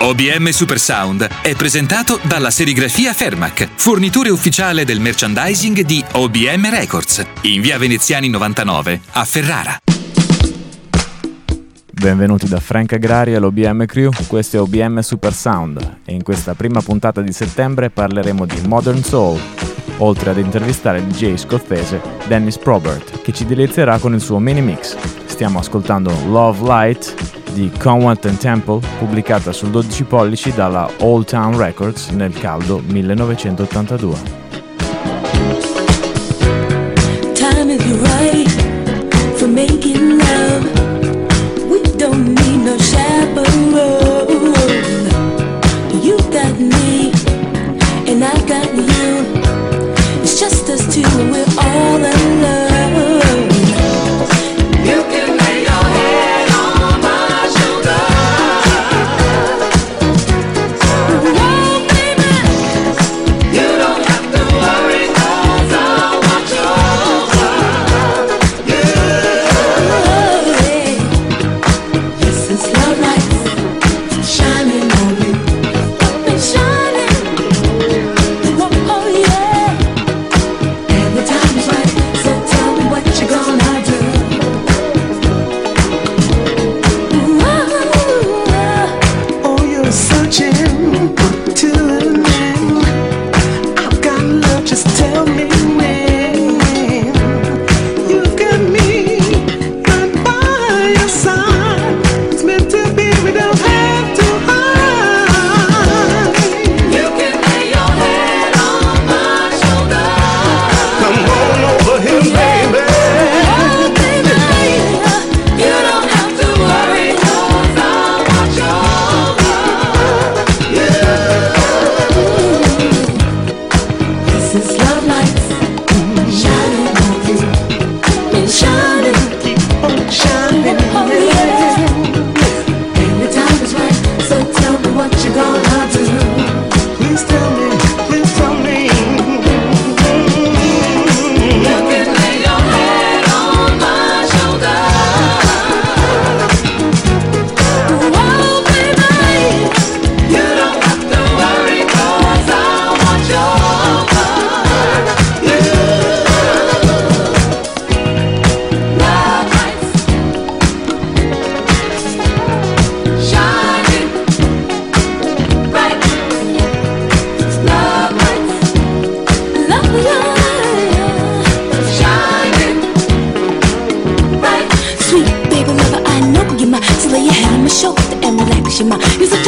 OBM Supersound è presentato dalla serigrafia Fermac, fornitore ufficiale del merchandising di OBM Records, in via Veneziani 99 a Ferrara. Benvenuti da Frank Agrari all'OBM Crew, questo è OBM Supersound e in questa prima puntata di settembre parleremo di Modern Soul, oltre ad intervistare il DJ scozzese Dennis Probert, che ci delizierà con il suo mini mix. Stiamo ascoltando Love Light di Conwant and Temple, pubblicata sul 12 pollici dalla Old Town Records nel caldo 1982. show the emulation. 譲って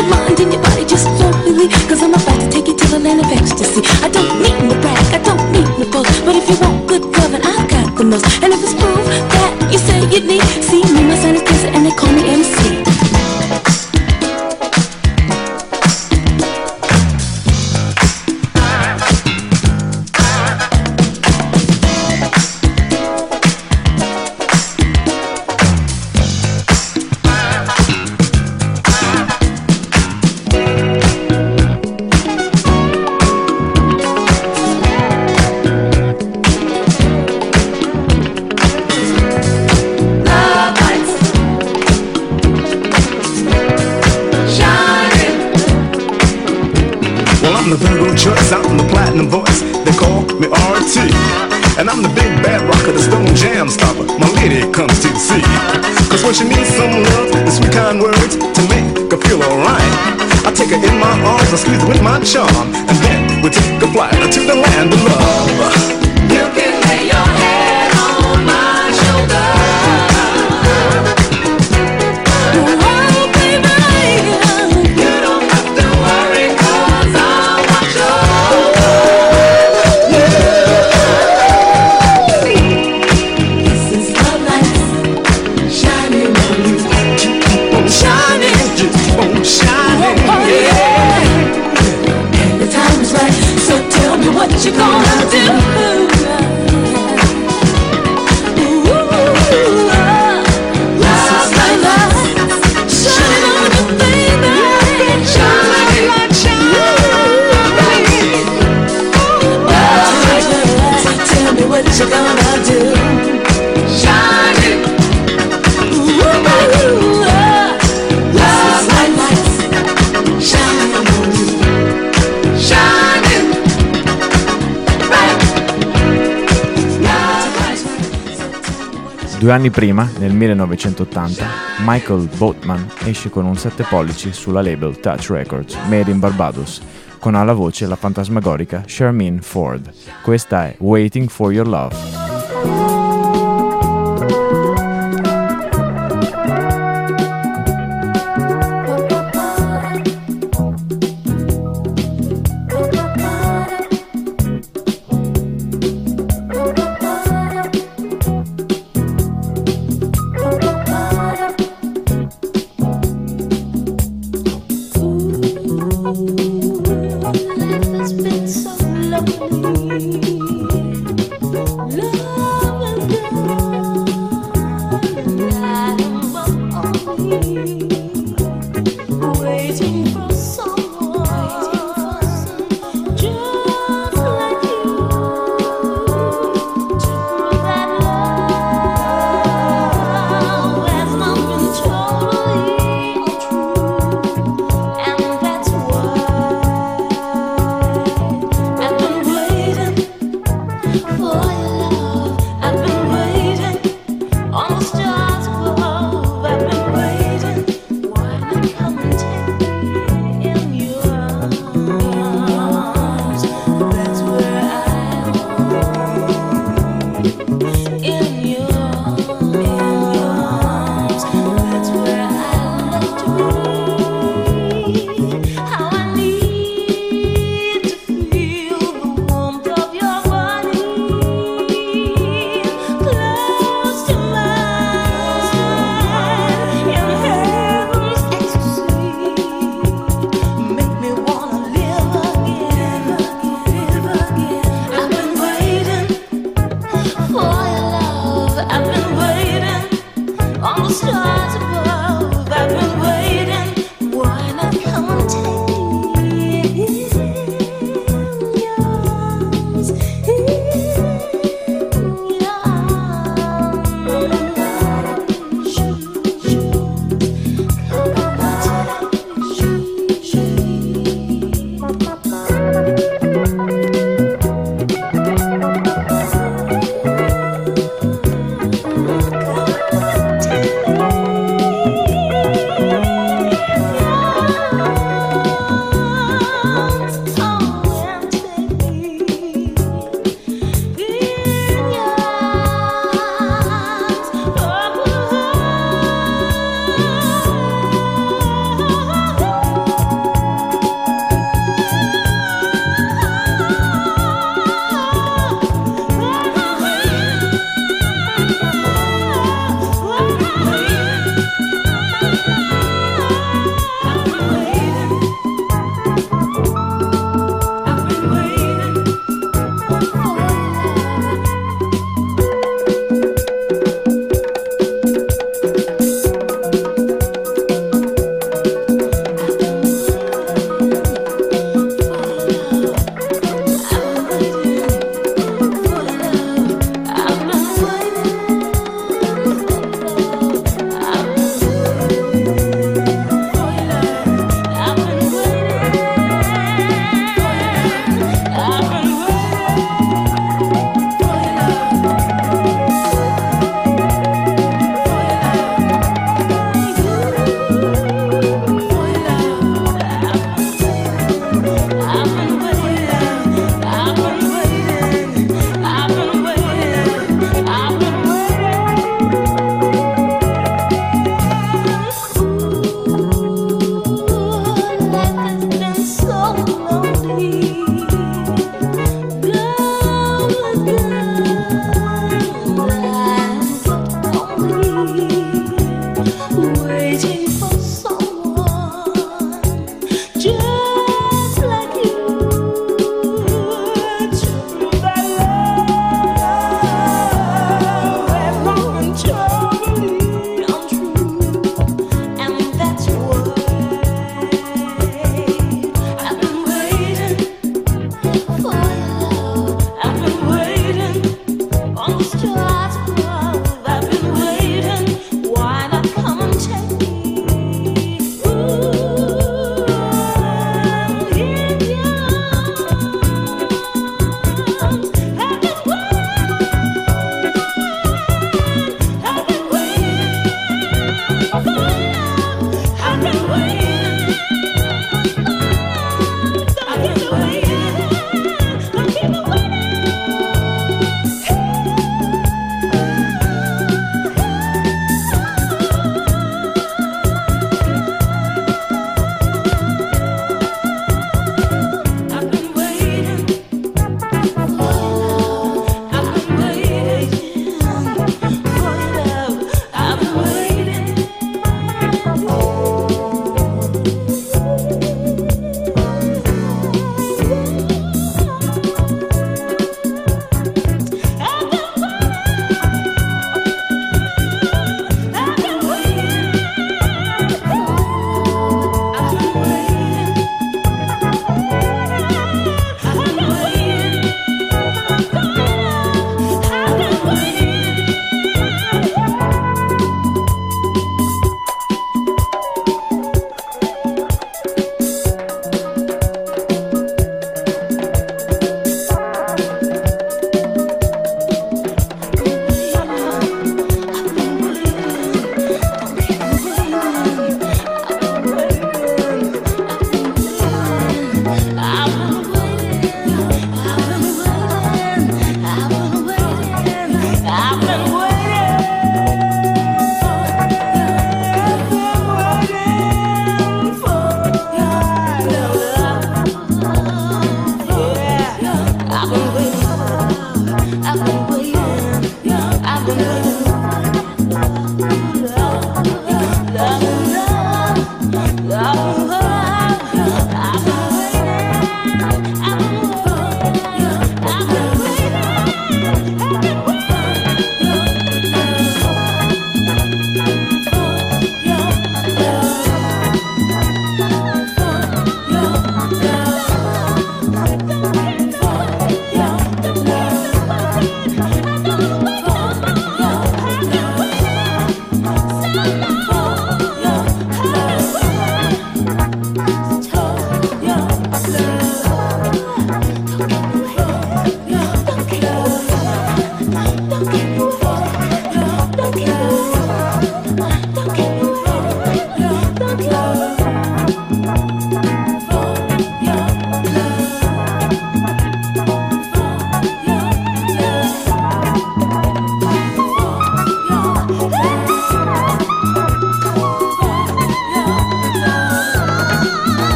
Due anni prima, nel 1980, Michael Boatman esce con un 7 pollici sulla label Touch Records, made in Barbados, con alla voce la fantasmagorica Charmaine Ford. Questa è Waiting for Your Love.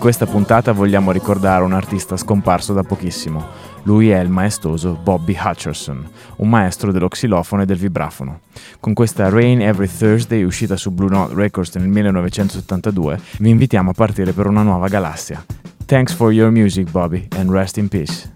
Questa puntata vogliamo ricordare un artista scomparso da pochissimo. Lui è il maestoso Bobby Hutcherson, un maestro dello xilofono e del vibrafono. Con questa Rain Every Thursday uscita su Blue Note Records nel 1972, vi invitiamo a partire per una nuova galassia. Thanks for your music, Bobby, and rest in peace.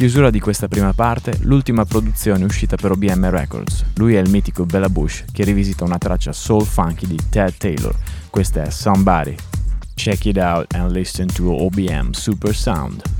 Chiusura di questa prima parte, l'ultima produzione uscita per OBM Records. Lui è il mitico Bella Bush che rivisita una traccia soul funky di Ted Taylor. Questa è Somebody. Check it out and listen to OBM Super Sound.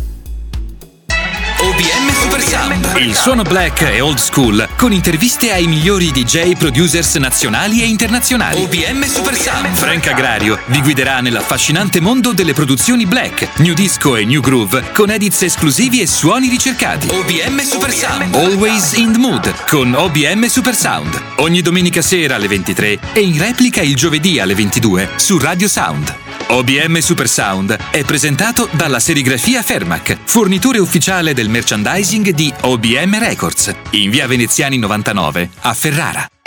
OBM Super Sound, il suono black e old school con interviste ai migliori DJ producers nazionali e internazionali. OBM Super Sound, Frank Agrario vi guiderà nell'affascinante mondo delle produzioni black, new disco e new groove con edits esclusivi e suoni ricercati. OBM Super Sound, always in the mood con OBM Super Sound. Ogni domenica sera alle 23 e in replica il giovedì alle 22 su Radio Sound. OBM Super Sound è presentato dalla serigrafia Fermac, fornitore ufficiale del merchandising di OBM Records, in via Veneziani 99 a Ferrara.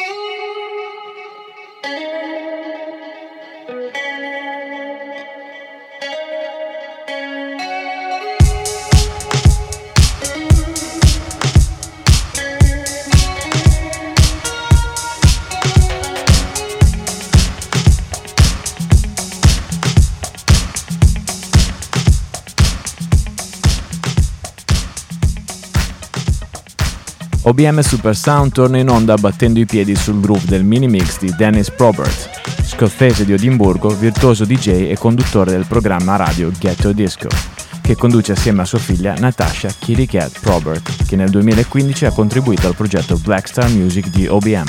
OBM Super Sound torna in onda battendo i piedi sul groove del mini mix di Dennis Probert, scozzese di Edimburgo, virtuoso DJ e conduttore del programma radio Ghetto Disco, che conduce assieme a sua figlia Natasha Kitty Cat Probert, che nel 2015 ha contribuito al progetto Black Star Music di OBM.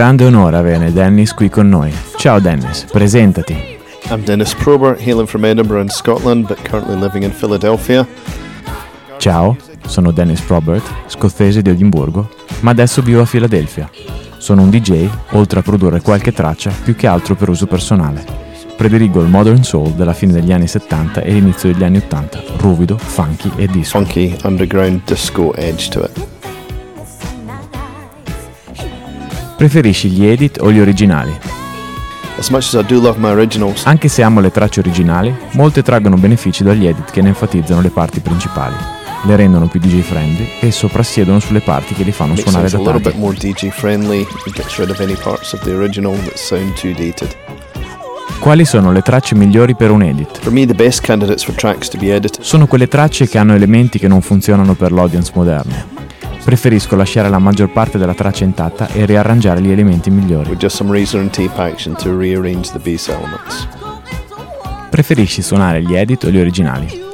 Grande onore avere Dennis qui con noi. Ciao Dennis, presentati. I'm Dennis Probert, hailing from Edinburgh in Scotland, but currently living in Philadelphia. Ciao, sono Dennis Probert, scozzese di Edimburgo, ma adesso vivo a Filadelfia. Sono un DJ, oltre a produrre qualche traccia, più che altro per uso personale. Prediligo il modern soul della fine degli anni 70 e l'inizio degli anni 80, ruvido, funky e disco. Funky, underground, disco edge to it. Preferisci gli edit o gli originali? Anche se amo le tracce originali, molte traggono benefici dagli edit che ne enfatizzano le parti principali, le rendono più DJ friendly e soprassiedono sulle parti che li fanno suonare da tardi. Quali sono le tracce migliori per un edit? Sono quelle tracce che hanno elementi che non funzionano per l'audience moderno Preferisco lasciare la maggior parte della traccia intatta e riarrangiare gli elementi migliori. Preferisci suonare gli edit o gli originali?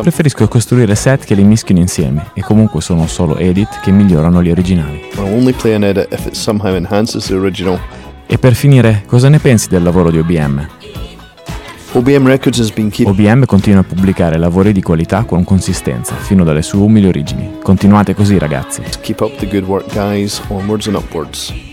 Preferisco costruire set che li mischino insieme, e comunque sono solo edit che migliorano gli originali. E per finire, cosa ne pensi del lavoro di OBM? OBM, keep... OBM continua a pubblicare lavori di qualità con consistenza, fino dalle sue umili origini. Continuate così ragazzi. Keep up the good work guys, onwards and upwards.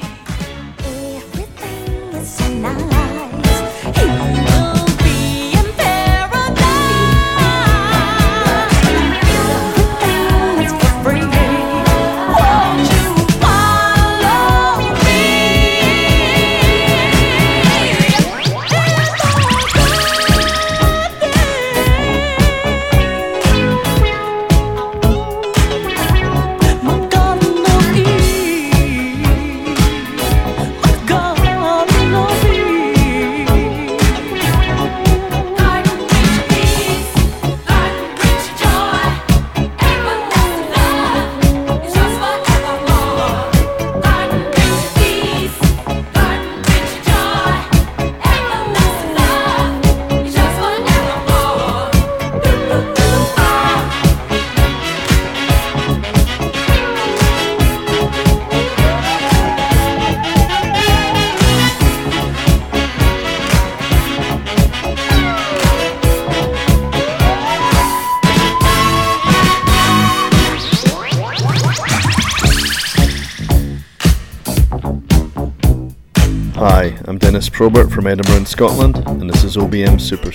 Dennis Probert from Edinburgh in Scotland, and this is OBM Super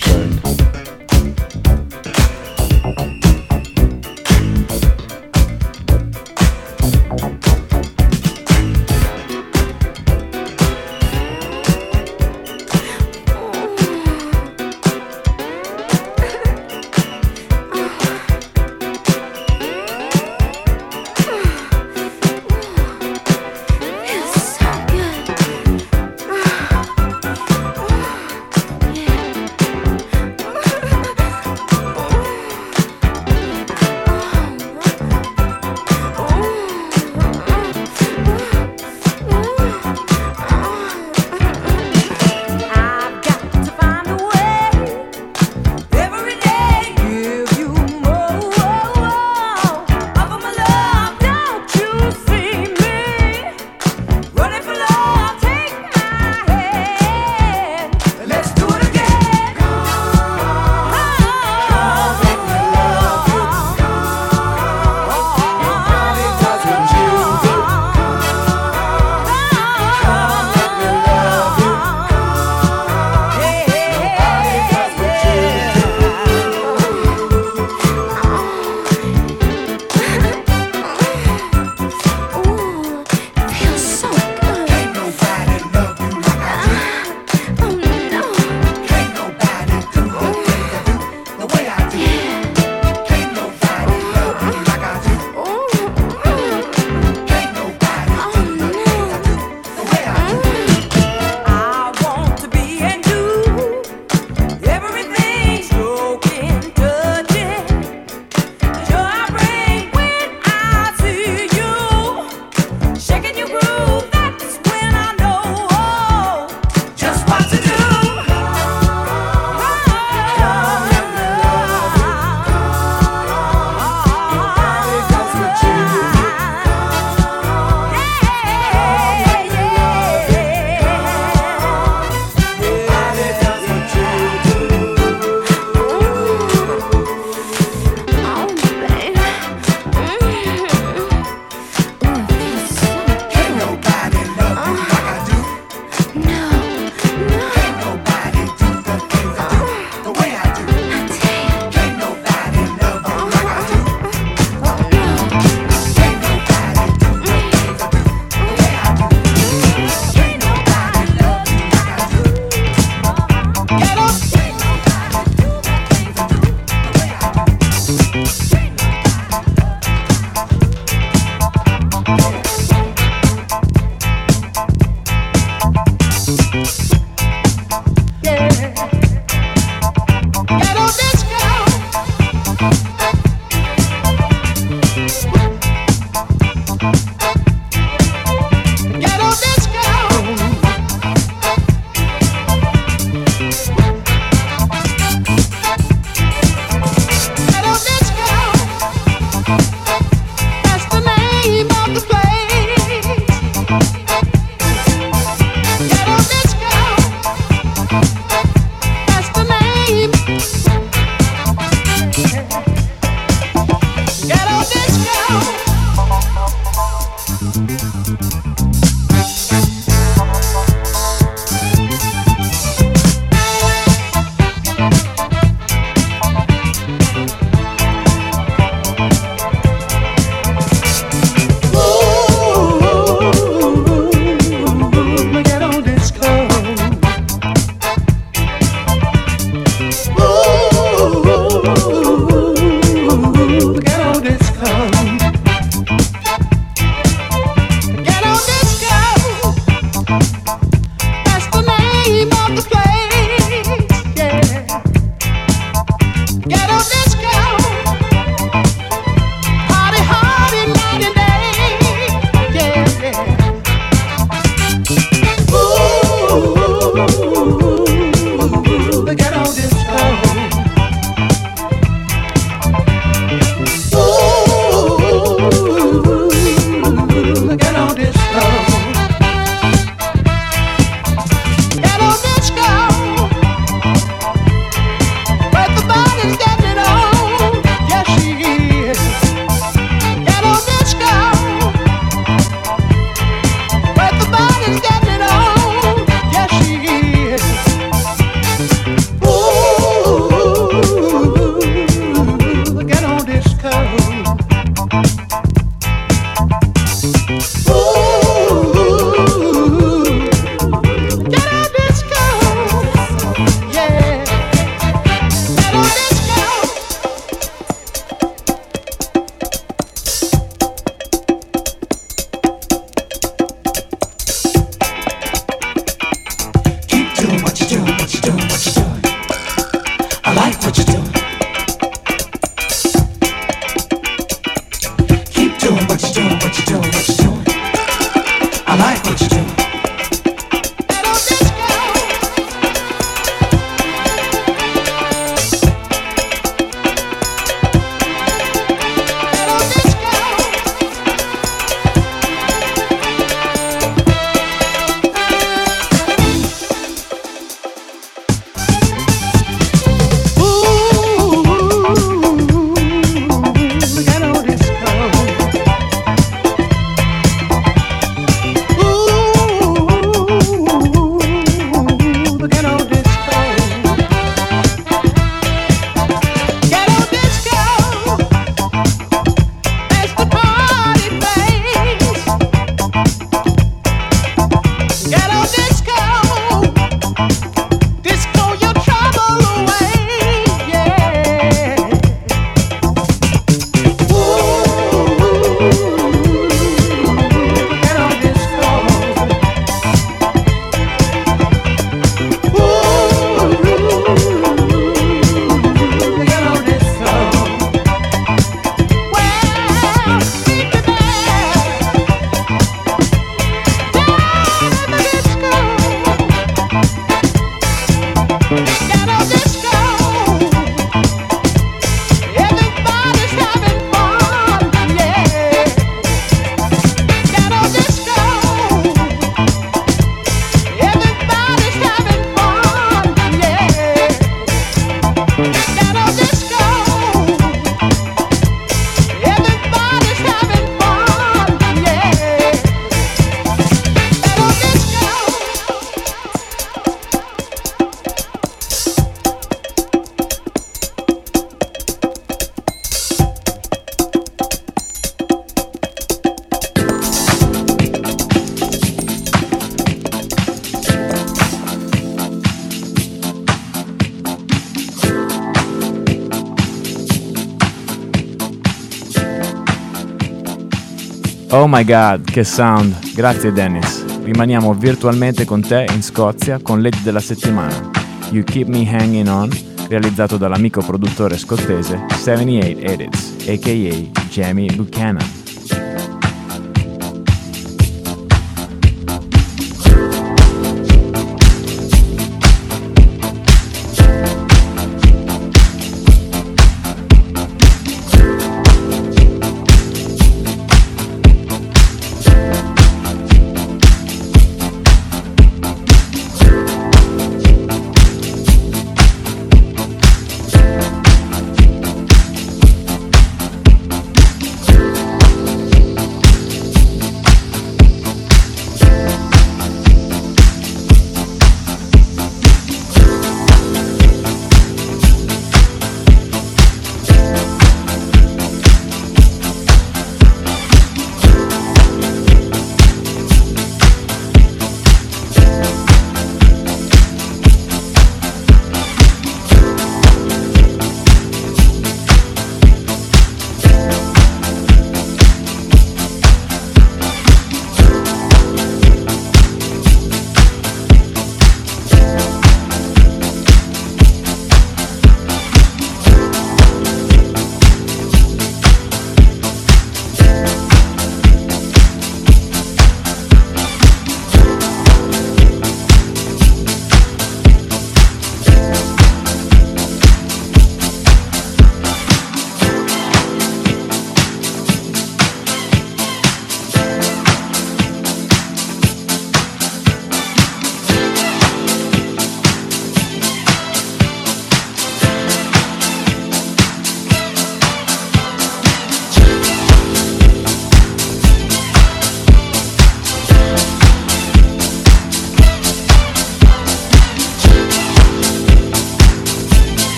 Oh my god, che sound! Grazie Dennis. Rimaniamo virtualmente con te in Scozia con l'Ed della settimana. You Keep Me Hanging On, realizzato dall'amico produttore scozzese 78 Edits, a.k.a. Jamie Buchanan.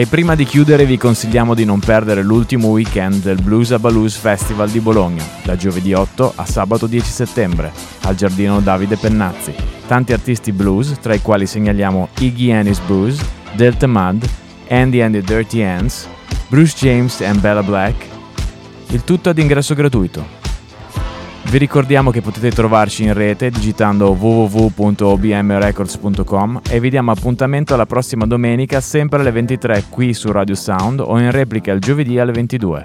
E prima di chiudere vi consigliamo di non perdere l'ultimo weekend del Blues a Blues Festival di Bologna, da giovedì 8 a sabato 10 settembre, al giardino Davide Pennazzi. Tanti artisti blues, tra i quali segnaliamo Iggy Annie's Blues, Delta Mud, Andy and the Dirty Ants, Bruce James and Bella Black. Il tutto ad ingresso gratuito. Vi ricordiamo che potete trovarci in rete digitando www.obmrecords.com e vi diamo appuntamento alla prossima domenica sempre alle 23 qui su Radio Sound o in replica il giovedì alle 22.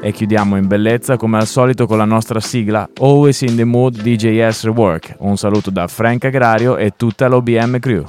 E chiudiamo in bellezza come al solito con la nostra sigla Always in the Mood DJS Rework. Un saluto da Frank Agrario e tutta l'OBM Crew.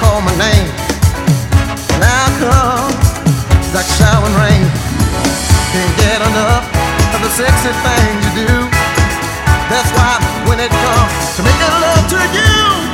call my name. And I come like showering rain. Can't get enough of the sexy things you do. That's why when it comes to making love to you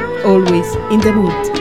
always in the mood.